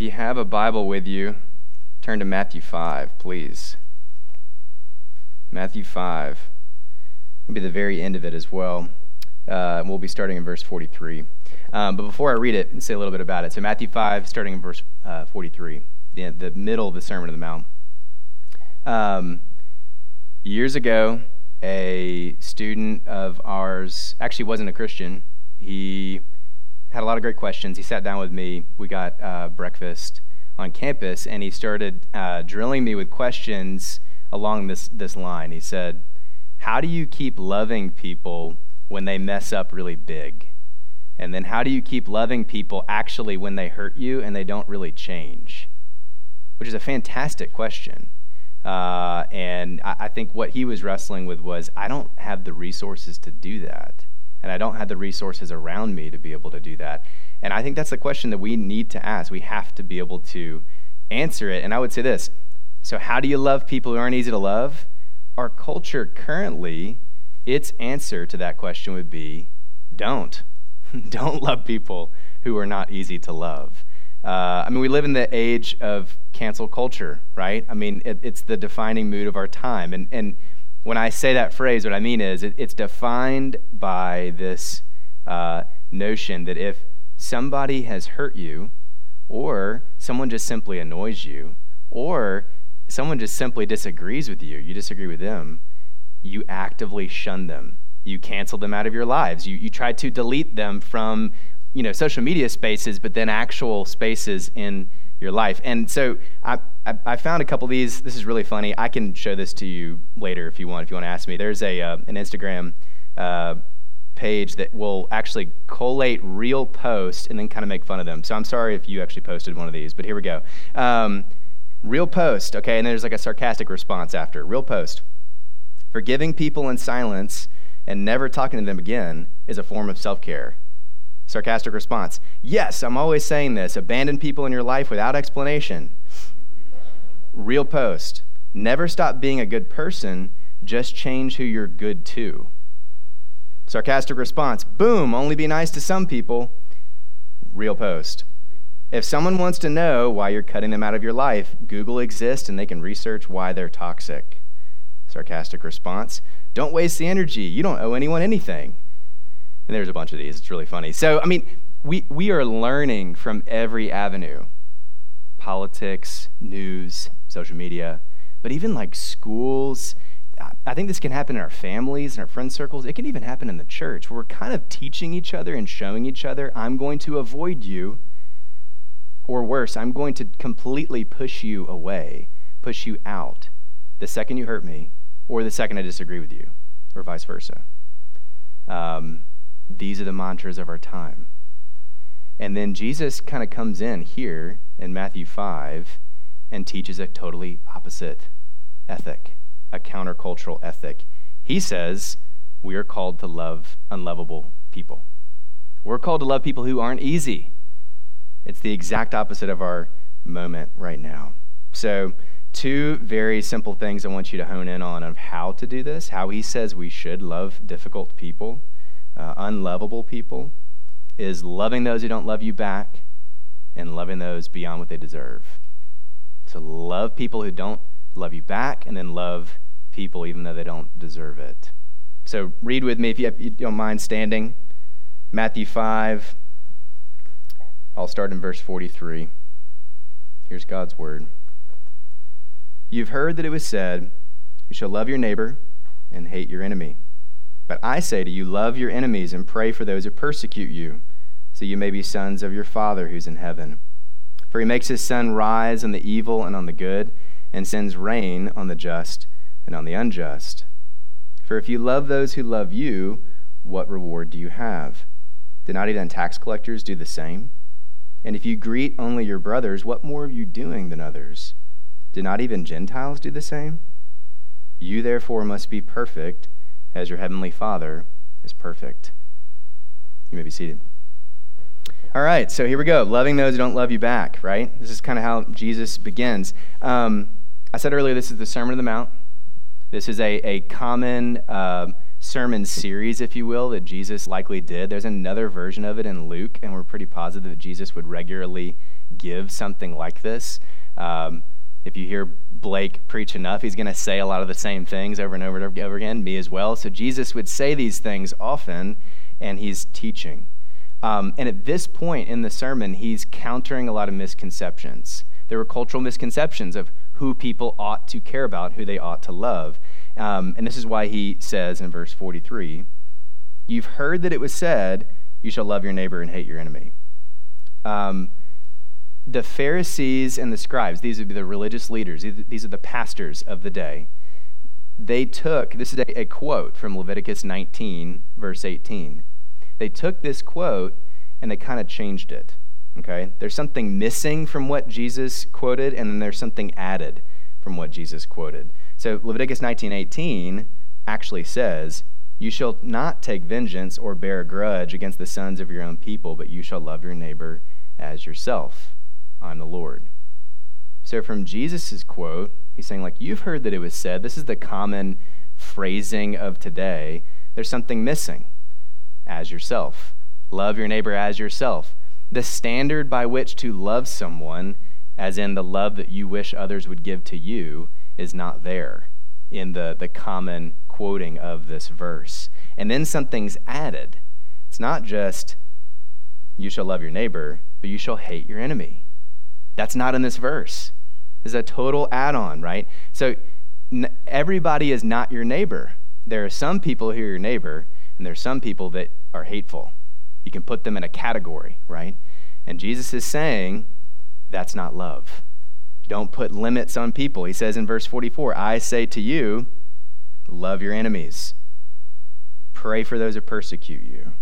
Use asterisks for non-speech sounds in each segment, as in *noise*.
If you have a Bible with you, turn to Matthew 5, please. Matthew 5. It'll be the very end of it as well. Uh, we'll be starting in verse 43. Um, but before I read it, say a little bit about it. So, Matthew 5, starting in verse uh, 43, the, the middle of the Sermon on the Mount. Um, years ago, a student of ours actually wasn't a Christian. He had a lot of great questions. He sat down with me. We got uh, breakfast on campus, and he started uh, drilling me with questions along this, this line. He said, How do you keep loving people when they mess up really big? And then, how do you keep loving people actually when they hurt you and they don't really change? Which is a fantastic question. Uh, and I, I think what he was wrestling with was I don't have the resources to do that and I don't have the resources around me to be able to do that. And I think that's the question that we need to ask. We have to be able to answer it. And I would say this so, how do you love people who aren't easy to love? Our culture currently, its answer to that question would be don't. *laughs* don't love people who are not easy to love. Uh, I mean, we live in the age of cancel culture, right? I mean, it, it's the defining mood of our time. And, and when I say that phrase, what I mean is it, it's defined by this uh, notion that if somebody has hurt you, or someone just simply annoys you, or someone just simply disagrees with you, you disagree with them, you actively shun them. You cancel them out of your lives. You, you try to delete them from you know social media spaces, but then actual spaces in your life. And so I, I, I, found a couple of these. This is really funny. I can show this to you later if you want. If you want to ask me, there's a uh, an Instagram uh, page that will actually collate real posts and then kind of make fun of them. So I'm sorry if you actually posted one of these, but here we go. Um, real post, okay, and there's like a sarcastic response after. Real post. Forgiving people in silence and never talking to them again is a form of self care. Sarcastic response Yes, I'm always saying this. Abandon people in your life without explanation. Real post Never stop being a good person, just change who you're good to. Sarcastic response Boom, only be nice to some people. Real post. If someone wants to know why you're cutting them out of your life, Google exists and they can research why they're toxic. Sarcastic response Don't waste the energy. You don't owe anyone anything. And there's a bunch of these. It's really funny. So, I mean, we, we are learning from every avenue politics, news, social media, but even like schools. I think this can happen in our families and our friend circles. It can even happen in the church we're kind of teaching each other and showing each other, I'm going to avoid you. Or worse, I'm going to completely push you away, push you out the second you hurt me, or the second I disagree with you, or vice versa. Um, these are the mantras of our time. And then Jesus kind of comes in here in Matthew 5 and teaches a totally opposite ethic, a countercultural ethic. He says we are called to love unlovable people. We're called to love people who aren't easy. It's the exact opposite of our moment right now. So, two very simple things I want you to hone in on of how to do this, how he says we should love difficult people uh, unlovable people is loving those who don't love you back and loving those beyond what they deserve. So love people who don't love you back and then love people even though they don't deserve it. So read with me if you, if you don't mind standing. Matthew 5. I'll start in verse 43. Here's God's word. You've heard that it was said, You shall love your neighbor and hate your enemy. But I say to you, love your enemies and pray for those who persecute you, so you may be sons of your Father who's in heaven. For he makes his sun rise on the evil and on the good, and sends rain on the just and on the unjust. For if you love those who love you, what reward do you have? Do not even tax collectors do the same? And if you greet only your brothers, what more are you doing than others? Do not even Gentiles do the same? You therefore must be perfect as your heavenly Father is perfect. You may be seated. All right, so here we go. Loving those who don't love you back, right? This is kind of how Jesus begins. Um, I said earlier, this is the Sermon on the Mount. This is a, a common uh, sermon series, if you will, that Jesus likely did. There's another version of it in Luke, and we're pretty positive that Jesus would regularly give something like this. Um, if you hear Blake preach enough, he's going to say a lot of the same things over and over and over again, me as well. So Jesus would say these things often, and he's teaching. Um, and at this point in the sermon, he's countering a lot of misconceptions. There were cultural misconceptions of who people ought to care about, who they ought to love. Um, and this is why he says in verse 43 You've heard that it was said, You shall love your neighbor and hate your enemy. Um, the Pharisees and the scribes, these would be the religious leaders, these are the pastors of the day. They took, this is a, a quote from Leviticus 19, verse 18. They took this quote and they kind of changed it. Okay? There's something missing from what Jesus quoted, and then there's something added from what Jesus quoted. So Leviticus 19:18 actually says, "You shall not take vengeance or bear a grudge against the sons of your own people, but you shall love your neighbor as yourself." I'm the Lord. So from Jesus' quote, he's saying, like, you've heard that it was said, this is the common phrasing of today. There's something missing. As yourself. Love your neighbor as yourself. The standard by which to love someone, as in the love that you wish others would give to you, is not there in the, the common quoting of this verse. And then something's added. It's not just, you shall love your neighbor, but you shall hate your enemy. That's not in this verse. It's a total add on, right? So n- everybody is not your neighbor. There are some people who are your neighbor, and there are some people that are hateful. You can put them in a category, right? And Jesus is saying that's not love. Don't put limits on people. He says in verse 44 I say to you, love your enemies, pray for those who persecute you.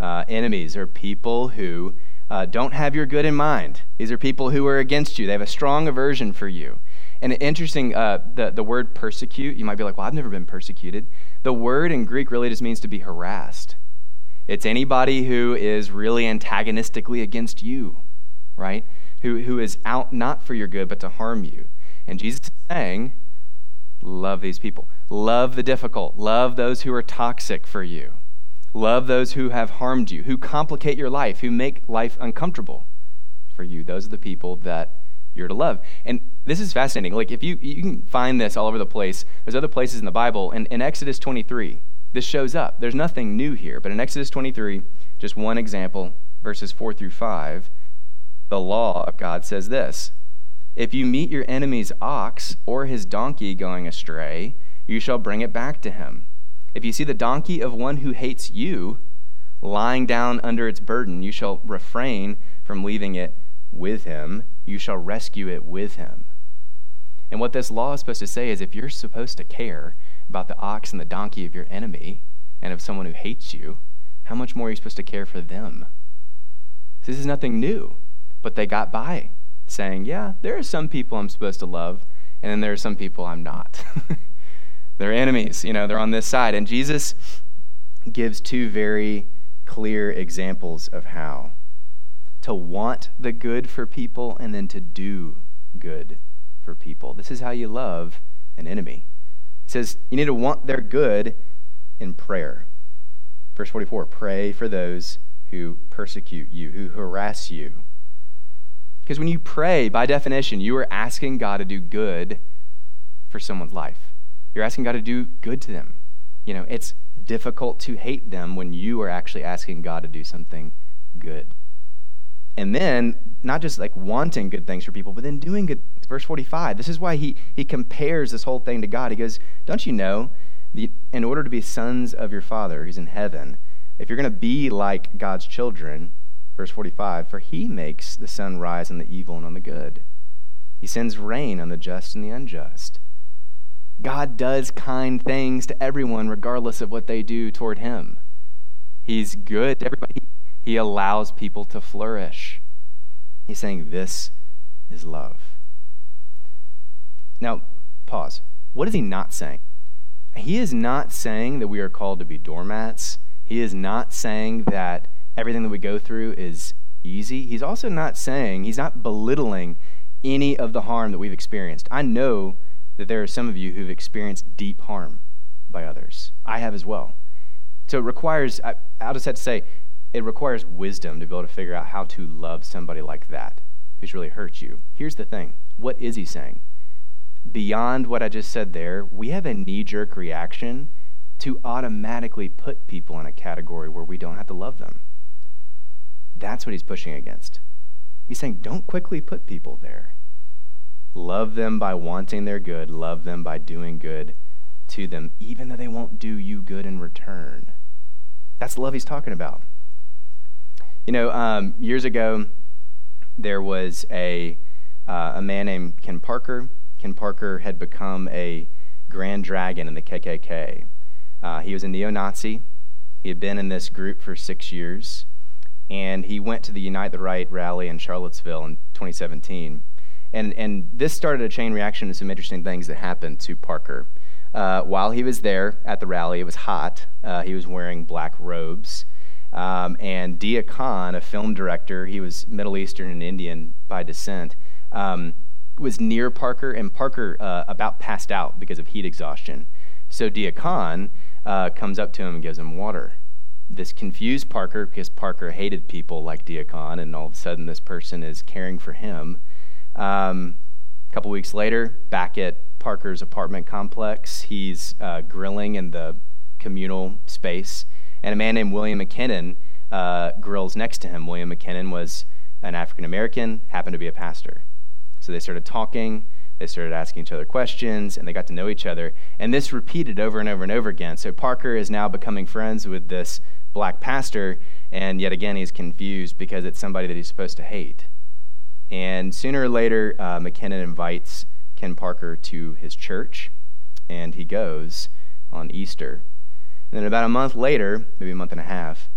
Uh, enemies are people who uh, don't have your good in mind. These are people who are against you. They have a strong aversion for you. And interesting, uh, the, the word persecute, you might be like, well, I've never been persecuted. The word in Greek really just means to be harassed. It's anybody who is really antagonistically against you, right? Who, who is out not for your good, but to harm you. And Jesus is saying, love these people. Love the difficult. Love those who are toxic for you. Love those who have harmed you, who complicate your life, who make life uncomfortable for you. Those are the people that you're to love. And this is fascinating. Like, if you, you can find this all over the place, there's other places in the Bible. And in Exodus 23, this shows up. There's nothing new here. But in Exodus 23, just one example, verses 4 through 5, the law of God says this If you meet your enemy's ox or his donkey going astray, you shall bring it back to him. If you see the donkey of one who hates you lying down under its burden, you shall refrain from leaving it with him. You shall rescue it with him. And what this law is supposed to say is if you're supposed to care about the ox and the donkey of your enemy and of someone who hates you, how much more are you supposed to care for them? This is nothing new, but they got by saying, yeah, there are some people I'm supposed to love, and then there are some people I'm not. *laughs* They're enemies, you know, they're on this side. And Jesus gives two very clear examples of how to want the good for people and then to do good for people. This is how you love an enemy. He says you need to want their good in prayer. Verse 44 pray for those who persecute you, who harass you. Because when you pray, by definition, you are asking God to do good for someone's life. You're asking God to do good to them. You know, it's difficult to hate them when you are actually asking God to do something good. And then, not just like wanting good things for people, but then doing good things. Verse 45, this is why he, he compares this whole thing to God. He goes, Don't you know, the, in order to be sons of your Father who's in heaven, if you're going to be like God's children, verse 45, for he makes the sun rise on the evil and on the good. He sends rain on the just and the unjust. God does kind things to everyone, regardless of what they do toward Him. He's good to everybody. He allows people to flourish. He's saying this is love. Now, pause. What is he not saying? He is not saying that we are called to be doormats. He is not saying that everything that we go through is easy. He's also not saying, he's not belittling any of the harm that we've experienced. I know that there are some of you who've experienced deep harm by others. I have as well. So it requires, I, will just have to say, it requires wisdom to be able to figure out how to love somebody like that who's really hurt you. Here's the thing what is he saying? Beyond what I just said there, we have a knee jerk reaction to automatically put people in a category where we don't have to love them. That's what he's pushing against. He's saying, don't quickly put people there. Love them by wanting their good, love them by doing good to them, even though they won't do you good in return. That's the love he's talking about. You know, um, years ago, there was a, uh, a man named Ken Parker. Ken Parker had become a grand dragon in the KKK. Uh, he was a neo Nazi. He had been in this group for six years, and he went to the Unite the Right rally in Charlottesville in 2017. And, and this started a chain reaction to some interesting things that happened to Parker. Uh, while he was there at the rally, it was hot. Uh, he was wearing black robes. Um, and Deeyah Khan, a film director, he was Middle Eastern and Indian by descent, um, was near Parker, and Parker uh, about passed out because of heat exhaustion. So Deeyah Khan uh, comes up to him and gives him water. This confused Parker because Parker hated people like Deeyah Khan, and all of a sudden this person is caring for him. Um, a couple weeks later, back at Parker's apartment complex, he's uh, grilling in the communal space, and a man named William McKinnon uh, grills next to him. William McKinnon was an African American, happened to be a pastor. So they started talking. They started asking each other questions and they got to know each other. And this repeated over and over and over again. So Parker is now becoming friends with this black pastor, and yet again he's confused because it's somebody that he's supposed to hate. And sooner or later, uh, McKinnon invites Ken Parker to his church, and he goes on Easter. And then about a month later, maybe a month and a half,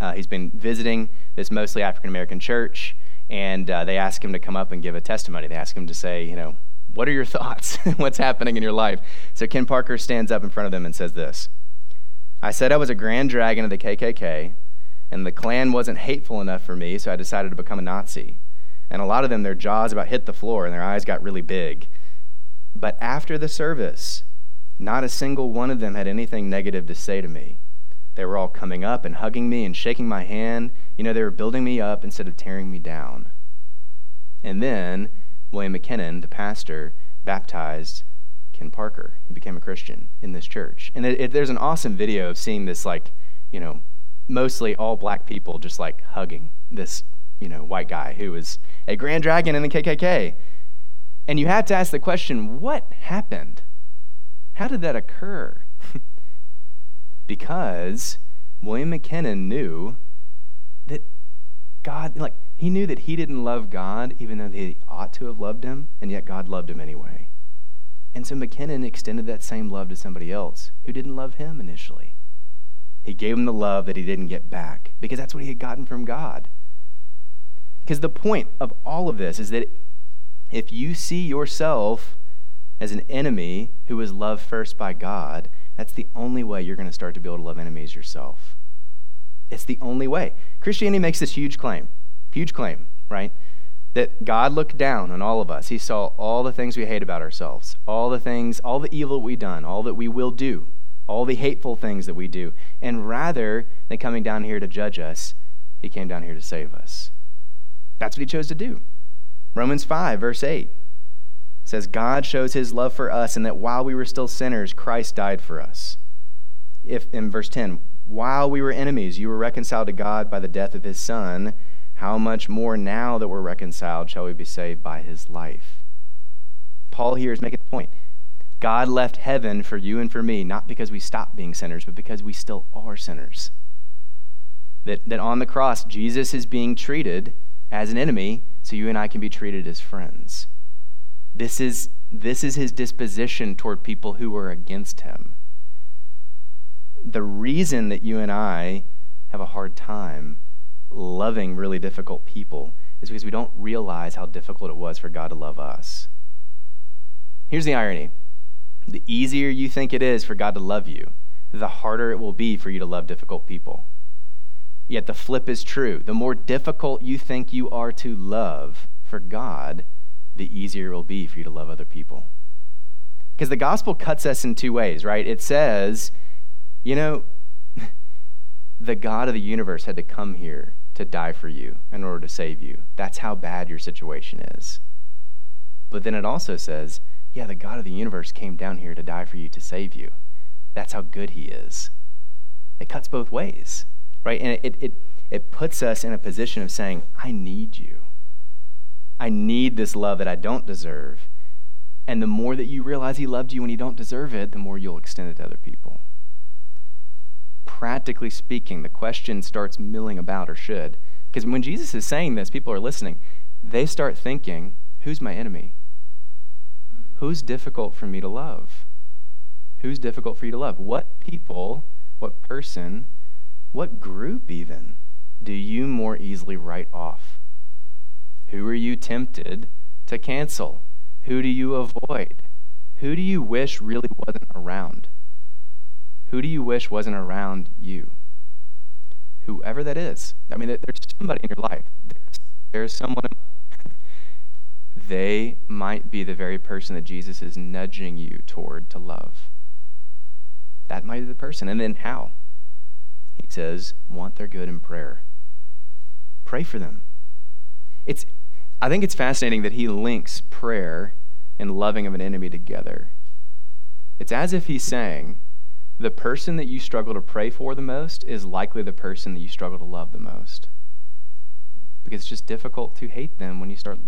uh, he's been visiting this mostly African American church, and uh, they ask him to come up and give a testimony. They ask him to say, you know, what are your *laughs* thoughts? What's happening in your life? So Ken Parker stands up in front of them and says this I said I was a grand dragon of the KKK, and the Klan wasn't hateful enough for me, so I decided to become a Nazi. And a lot of them, their jaws about hit the floor and their eyes got really big. But after the service, not a single one of them had anything negative to say to me. They were all coming up and hugging me and shaking my hand. You know, they were building me up instead of tearing me down. And then William McKinnon, the pastor, baptized Ken Parker. He became a Christian in this church. And it, it, there's an awesome video of seeing this, like, you know, mostly all black people just like hugging this, you know, white guy who was a grand dragon in the KKK. And you have to ask the question what happened? How did that occur? *laughs* because William McKinnon knew that God, like, he knew that he didn't love God even though he ought to have loved him, and yet God loved him anyway. And so McKinnon extended that same love to somebody else who didn't love him initially. He gave him the love that he didn't get back because that's what he had gotten from God. Because the point of all of this is that if you see yourself as an enemy who was loved first by God, that's the only way you're going to start to be able to love enemies yourself. It's the only way. Christianity makes this huge claim, huge claim, right? That God looked down on all of us. He saw all the things we hate about ourselves, all the things, all the evil we've done, all that we will do, all the hateful things that we do. And rather than coming down here to judge us, he came down here to save us. That's what he chose to do. Romans 5, verse 8 says God shows his love for us and that while we were still sinners, Christ died for us. If in verse 10, while we were enemies, you were reconciled to God by the death of his son, how much more now that we're reconciled shall we be saved by his life? Paul here is making the point. God left heaven for you and for me, not because we stopped being sinners, but because we still are sinners. That, that on the cross, Jesus is being treated as an enemy so you and I can be treated as friends. This is, this is his disposition toward people who are against him. The reason that you and I have a hard time loving really difficult people is because we don't realize how difficult it was for God to love us. Here's the irony the easier you think it is for God to love you, the harder it will be for you to love difficult people. Yet the flip is true. The more difficult you think you are to love for God, the easier it will be for you to love other people. Because the gospel cuts us in two ways, right? It says, you know, *laughs* the God of the universe had to come here to die for you in order to save you. That's how bad your situation is. But then it also says, yeah, the God of the universe came down here to die for you to save you. That's how good he is. It cuts both ways, right? And it, it, it puts us in a position of saying, I need you. I need this love that I don't deserve. And the more that you realize he loved you when you don't deserve it, the more you'll extend it to other people. Practically speaking, the question starts milling about, or should. Because when Jesus is saying this, people are listening. They start thinking, who's my enemy? Who's difficult for me to love? Who's difficult for you to love? What people, what person, what group even do you more easily write off? Who are you tempted to cancel? Who do you avoid? Who do you wish really wasn't around? Who do you wish wasn't around you? Whoever that is. I mean, there's somebody in your life. There's, there's someone They might be the very person that Jesus is nudging you toward to love. That might be the person. And then how? He says, want their good in prayer. Pray for them. It's, I think it's fascinating that he links prayer and loving of an enemy together. It's as if he's saying, the person that you struggle to pray for the most is likely the person that you struggle to love the most. Because it's just difficult to hate them when you start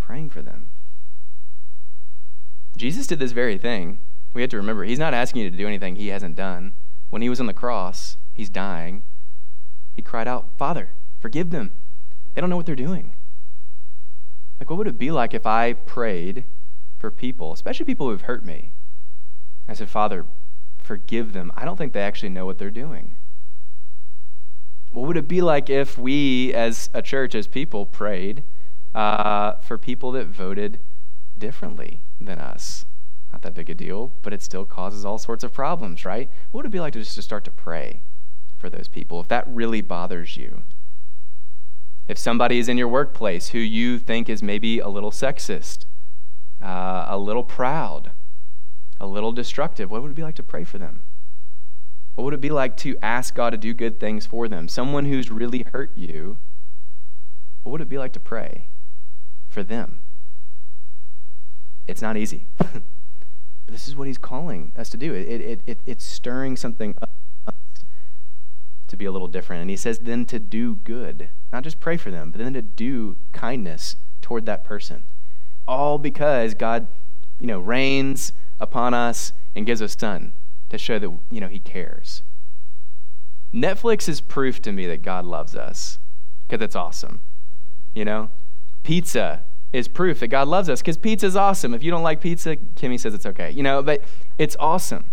praying for them. Jesus did this very thing. We have to remember, he's not asking you to do anything he hasn't done. When he was on the cross, he's dying. He cried out, Father, forgive them. They don't know what they're doing. Like, what would it be like if I prayed for people, especially people who've hurt me? I said, Father, forgive them. I don't think they actually know what they're doing. What would it be like if we, as a church, as people, prayed uh, for people that voted differently than us? Not that big a deal, but it still causes all sorts of problems, right? What would it be like to just to start to pray for those people if that really bothers you? If somebody is in your workplace who you think is maybe a little sexist, uh, a little proud, a little destructive, what would it be like to pray for them? What would it be like to ask God to do good things for them? Someone who's really hurt you, what would it be like to pray for them? It's not easy. *laughs* but this is what he's calling us to do. It, it, it, it's stirring something up to be a little different. And he says, then to do good. Not just pray for them, but then to do kindness toward that person. All because God, you know, rains upon us and gives us sun to show that, you know, he cares. Netflix is proof to me that God loves us because it's awesome. You know? Pizza is proof that God loves us because pizza is awesome. If you don't like pizza, Kimmy says it's okay. You know, but it's awesome.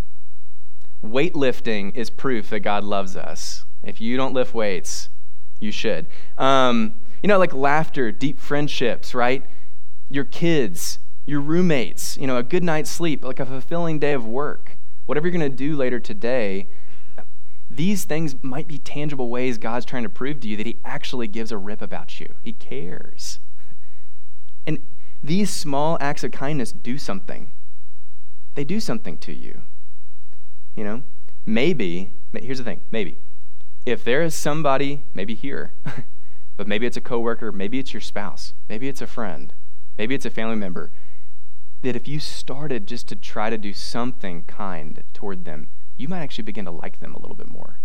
Weightlifting is proof that God loves us. If you don't lift weights, you should. Um, you know, like laughter, deep friendships, right? Your kids, your roommates, you know, a good night's sleep, like a fulfilling day of work, whatever you're going to do later today, these things might be tangible ways God's trying to prove to you that He actually gives a rip about you. He cares. And these small acts of kindness do something. They do something to you. You know, maybe, here's the thing, maybe if there is somebody, maybe here, *laughs* but maybe it's a coworker, maybe it's your spouse, maybe it's a friend, maybe it's a family member, that if you started just to try to do something kind toward them, you might actually begin to like them a little bit more.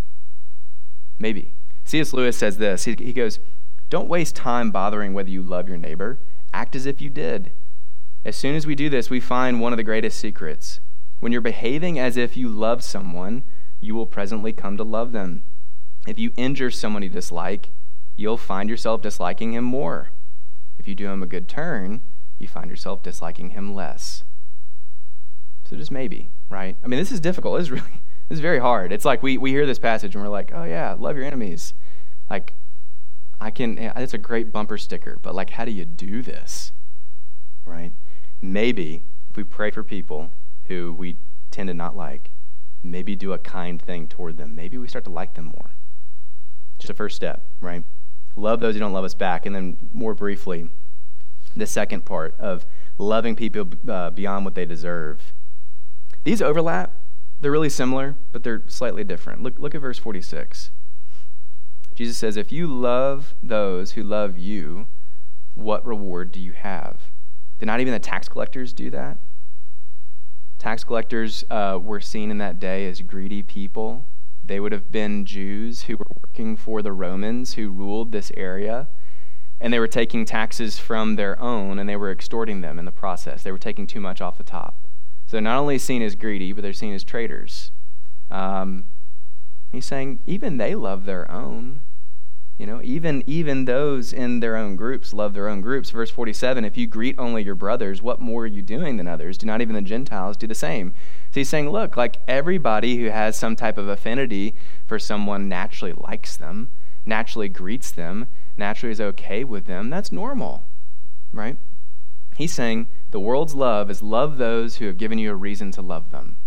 Maybe. C.S. Lewis says this he, he goes, Don't waste time bothering whether you love your neighbor. Act as if you did. As soon as we do this, we find one of the greatest secrets. When you're behaving as if you love someone, you will presently come to love them. If you injure someone you dislike, you'll find yourself disliking him more. If you do him a good turn, you find yourself disliking him less. So just maybe, right? I mean, this is difficult. This is really, *laughs* this is very hard. It's like we, we hear this passage and we're like, oh yeah, love your enemies. Like, I can, eh, it's a great bumper sticker, but like, how do you do this? Right? Maybe if we pray for people who we tend to not like, maybe do a kind thing toward them, maybe we start to like them more. Just a first step, right? Love those who don't love us back. And then, more briefly, the second part of loving people uh, beyond what they deserve. These overlap. They're really similar, but they're slightly different. Look, look at verse 46. Jesus says, If you love those who love you, what reward do you have? Did not even the tax collectors do that? Tax collectors uh, were seen in that day as greedy people. They would have been Jews who were working for the Romans who ruled this area, and they were taking taxes from their own and they were extorting them in the process. They were taking too much off the top. So they're not only seen as greedy, but they're seen as traitors. Um, he's saying even they love their own. You know, even even those in their own groups love their own groups. Verse 47, if you greet only your brothers, what more are you doing than others? Do not even the Gentiles do the same? So he's saying, look, like everybody who has some type of affinity for someone naturally likes them, naturally greets them, naturally is okay with them. That's normal, right? He's saying the world's love is love those who have given you a reason to love them.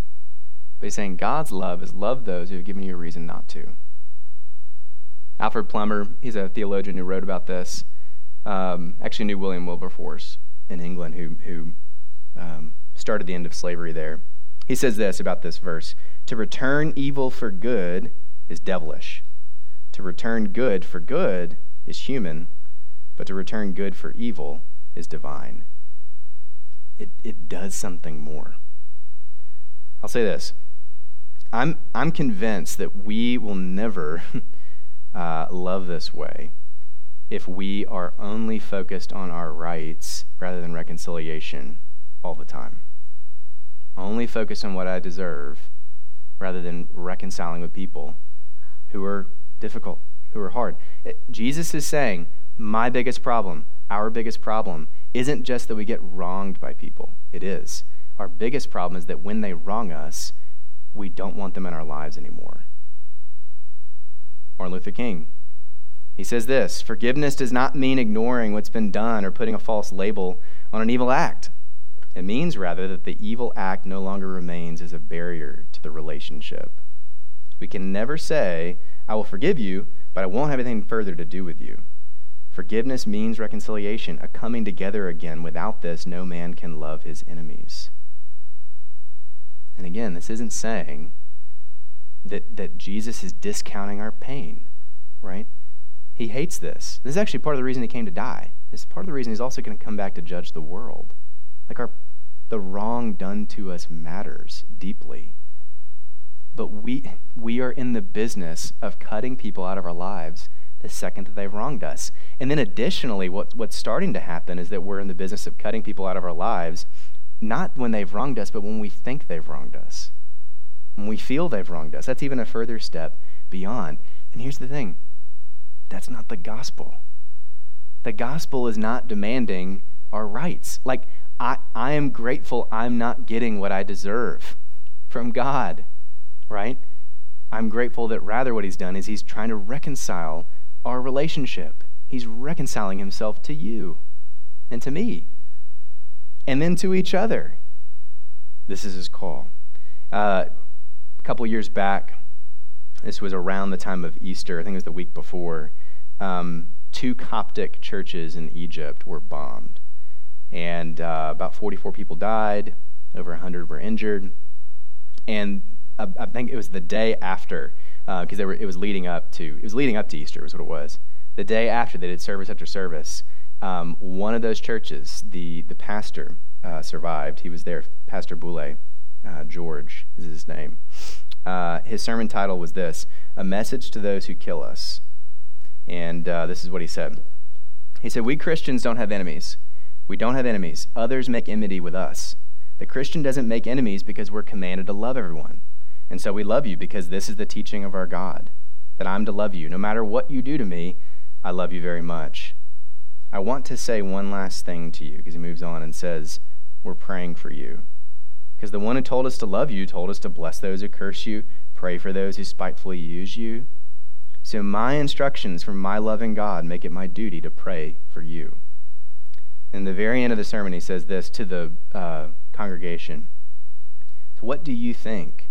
But he's saying God's love is love those who have given you a reason not to. Alfred Plummer, he's a theologian who wrote about this, um, actually knew William Wilberforce in England, who, who um, started the end of slavery there. He says this about this verse To return evil for good is devilish. To return good for good is human, but to return good for evil is divine. It, it does something more. I'll say this I'm, I'm convinced that we will never *laughs* uh, love this way if we are only focused on our rights rather than reconciliation all the time. Only focus on what I deserve rather than reconciling with people who are difficult, who are hard. It, Jesus is saying, My biggest problem, our biggest problem, isn't just that we get wronged by people. It is. Our biggest problem is that when they wrong us, we don't want them in our lives anymore. Martin Luther King. He says this Forgiveness does not mean ignoring what's been done or putting a false label on an evil act. It means, rather, that the evil act no longer remains as a barrier to the relationship. We can never say, I will forgive you, but I won't have anything further to do with you. Forgiveness means reconciliation, a coming together again. Without this, no man can love his enemies. And again, this isn't saying that, that Jesus is discounting our pain, right? He hates this. This is actually part of the reason he came to die. It's part of the reason he's also going to come back to judge the world. Like our the wrong done to us matters deeply. But we we are in the business of cutting people out of our lives the second that they've wronged us. And then additionally, what, what's starting to happen is that we're in the business of cutting people out of our lives, not when they've wronged us, but when we think they've wronged us when we feel they've wronged us. That's even a further step beyond. And here's the thing that's not the gospel. The gospel is not demanding our rights. Like, I, I am grateful I'm not getting what I deserve from God, right? I'm grateful that rather what he's done is he's trying to reconcile our relationship. He's reconciling himself to you and to me, and then to each other. This is his call. Uh, a couple years back, this was around the time of Easter, I think it was the week before, um, two Coptic churches in Egypt were bombed. And uh, about 44 people died, over 100 were injured. And I, I think it was the day after, because uh, it was leading up to it was leading up to Easter, was what it was. The day after they did service after service, um, one of those churches, the the pastor uh, survived. He was there, Pastor Boule uh, George is his name. Uh, his sermon title was this A Message to Those Who Kill Us. And uh, this is what he said He said, We Christians don't have enemies. We don't have enemies. Others make enmity with us. The Christian doesn't make enemies because we're commanded to love everyone. And so we love you because this is the teaching of our God that I'm to love you. No matter what you do to me, I love you very much. I want to say one last thing to you because he moves on and says, We're praying for you. Because the one who told us to love you told us to bless those who curse you, pray for those who spitefully use you. So my instructions from my loving God make it my duty to pray for you. In the very end of the sermon, he says this to the uh, congregation So, what do you think?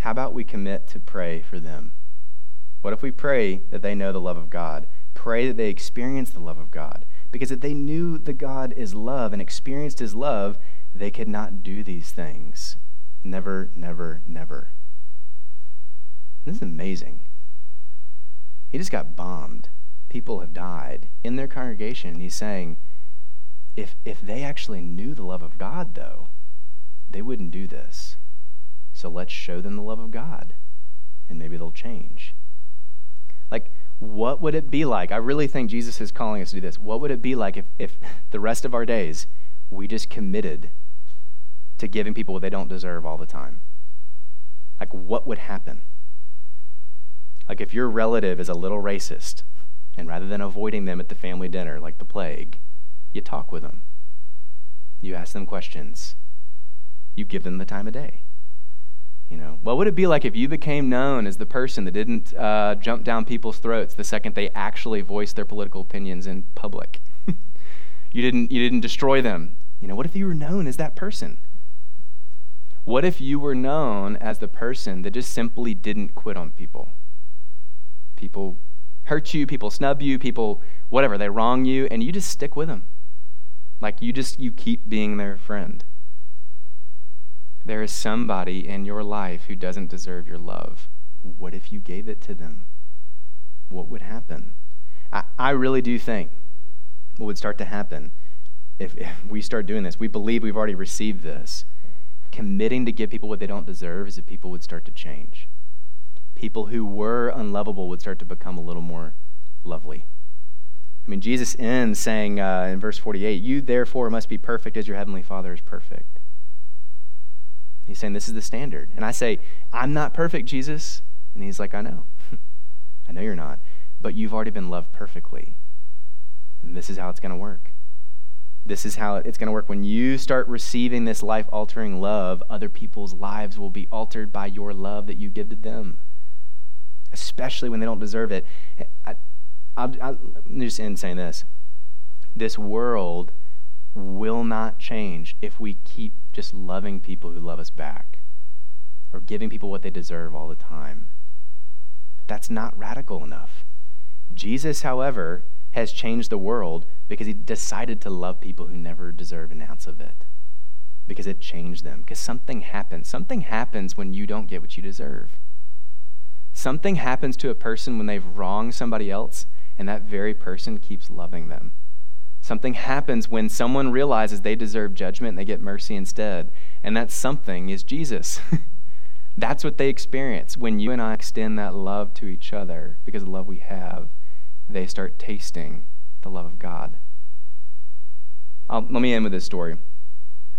How about we commit to pray for them? What if we pray that they know the love of God? Pray that they experience the love of God. Because if they knew the God is love and experienced his love, they could not do these things. Never, never, never. This is amazing. He just got bombed. People have died in their congregation. And he's saying, if, if they actually knew the love of God, though, they wouldn't do this. So let's show them the love of God, and maybe they'll change. Like, what would it be like? I really think Jesus is calling us to do this. What would it be like if, if the rest of our days we just committed to giving people what they don't deserve all the time? Like, what would happen? Like, if your relative is a little racist, and rather than avoiding them at the family dinner like the plague, you talk with them, you ask them questions, you give them the time of day. You know, what would it be like if you became known as the person that didn't uh, jump down people's throats the second they actually voiced their political opinions in public? *laughs* you didn't you didn't destroy them. You know, what if you were known as that person? What if you were known as the person that just simply didn't quit on people? People hurt you, people snub you, people whatever, they wrong you, and you just stick with them. Like you just you keep being their friend. There is somebody in your life who doesn't deserve your love. What if you gave it to them? What would happen? I, I really do think what would start to happen if, if we start doing this, we believe we've already received this committing to give people what they don't deserve is that people would start to change. People who were unlovable would start to become a little more lovely. I mean, Jesus ends saying uh, in verse 48, You therefore must be perfect as your heavenly Father is perfect. He's saying this is the standard. And I say, I'm not perfect, Jesus. And he's like, I know. *laughs* I know you're not. But you've already been loved perfectly. And this is how it's going to work. This is how it's going to work. When you start receiving this life altering love, other people's lives will be altered by your love that you give to them, especially when they don't deserve it. I, I'll, I'll, let me just end saying this. This world will not change if we keep just loving people who love us back or giving people what they deserve all the time. That's not radical enough. Jesus, however, has changed the world because he decided to love people who never deserve an ounce of it. Because it changed them. Because something happens. Something happens when you don't get what you deserve. Something happens to a person when they've wronged somebody else, and that very person keeps loving them. Something happens when someone realizes they deserve judgment and they get mercy instead. And that something is Jesus. *laughs* That's what they experience. When you and I extend that love to each other because of the love we have, they start tasting the love of God. I'll, let me end with this story.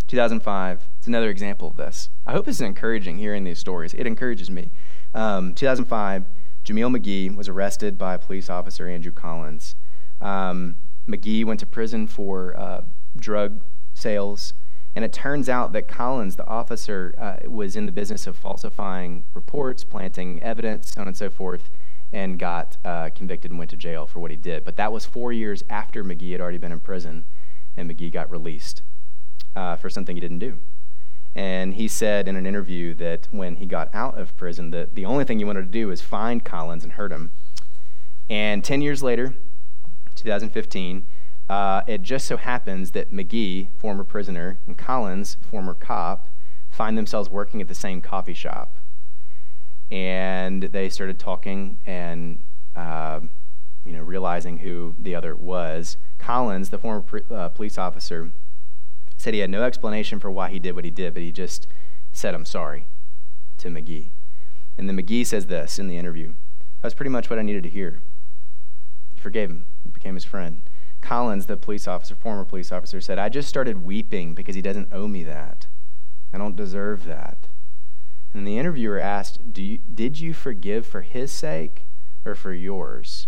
2005, it's another example of this. I hope this is encouraging hearing these stories. It encourages me. Um, 2005, Jameel McGee was arrested by police officer Andrew Collins. Um, McGee went to prison for uh, drug sales, and it turns out that Collins, the officer, uh, was in the business of falsifying reports, planting evidence, so on and so forth and got uh, convicted and went to jail for what he did. But that was four years after McGee had already been in prison, and McGee got released uh, for something he didn't do. And he said in an interview that when he got out of prison, that the only thing he wanted to do was find Collins and hurt him. And 10 years later, 2015, uh, it just so happens that McGee, former prisoner, and Collins, former cop, find themselves working at the same coffee shop and they started talking and uh, you know realizing who the other was. Collins, the former pre- uh, police officer, said he had no explanation for why he did what he did, but he just said, "I'm sorry," to McGee. And then McGee says this in the interview. That's pretty much what I needed to hear. He forgave him. He became his friend. Collins, the police officer, former police officer, said, I just started weeping because he doesn't owe me that. I don't deserve that. And the interviewer asked, you, Did you forgive for his sake or for yours?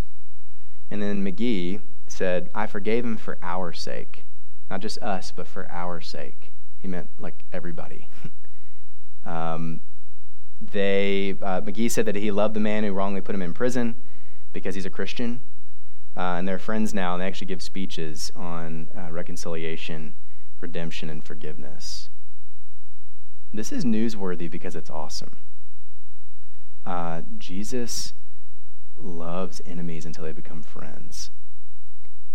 And then McGee said, I forgave him for our sake. Not just us, but for our sake. He meant like everybody. *laughs* um, they, uh, McGee said that he loved the man who wrongly put him in prison because he's a Christian. Uh, and they're friends now, and they actually give speeches on uh, reconciliation, redemption, and forgiveness. This is newsworthy because it's awesome. Uh, Jesus loves enemies until they become friends.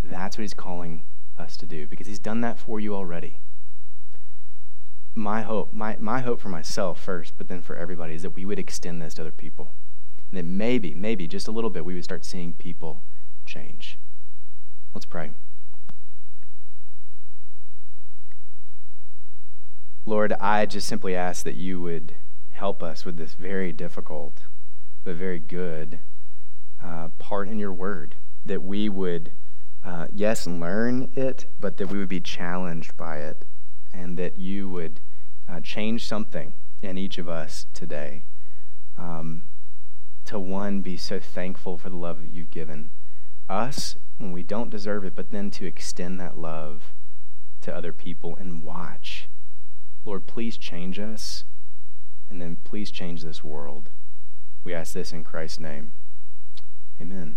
That's what he's calling us to do because he's done that for you already. My hope, my, my hope for myself first, but then for everybody, is that we would extend this to other people. And then maybe, maybe just a little bit, we would start seeing people change. Let's pray. Lord, I just simply ask that you would help us with this very difficult but very good uh, part in your word. That we would, uh, yes, learn it, but that we would be challenged by it, and that you would uh, change something in each of us today. Um, to one, be so thankful for the love that you've given us when we don't deserve it, but then to extend that love to other people and watch Lord, please change us, and then please change this world. We ask this in Christ's name. Amen.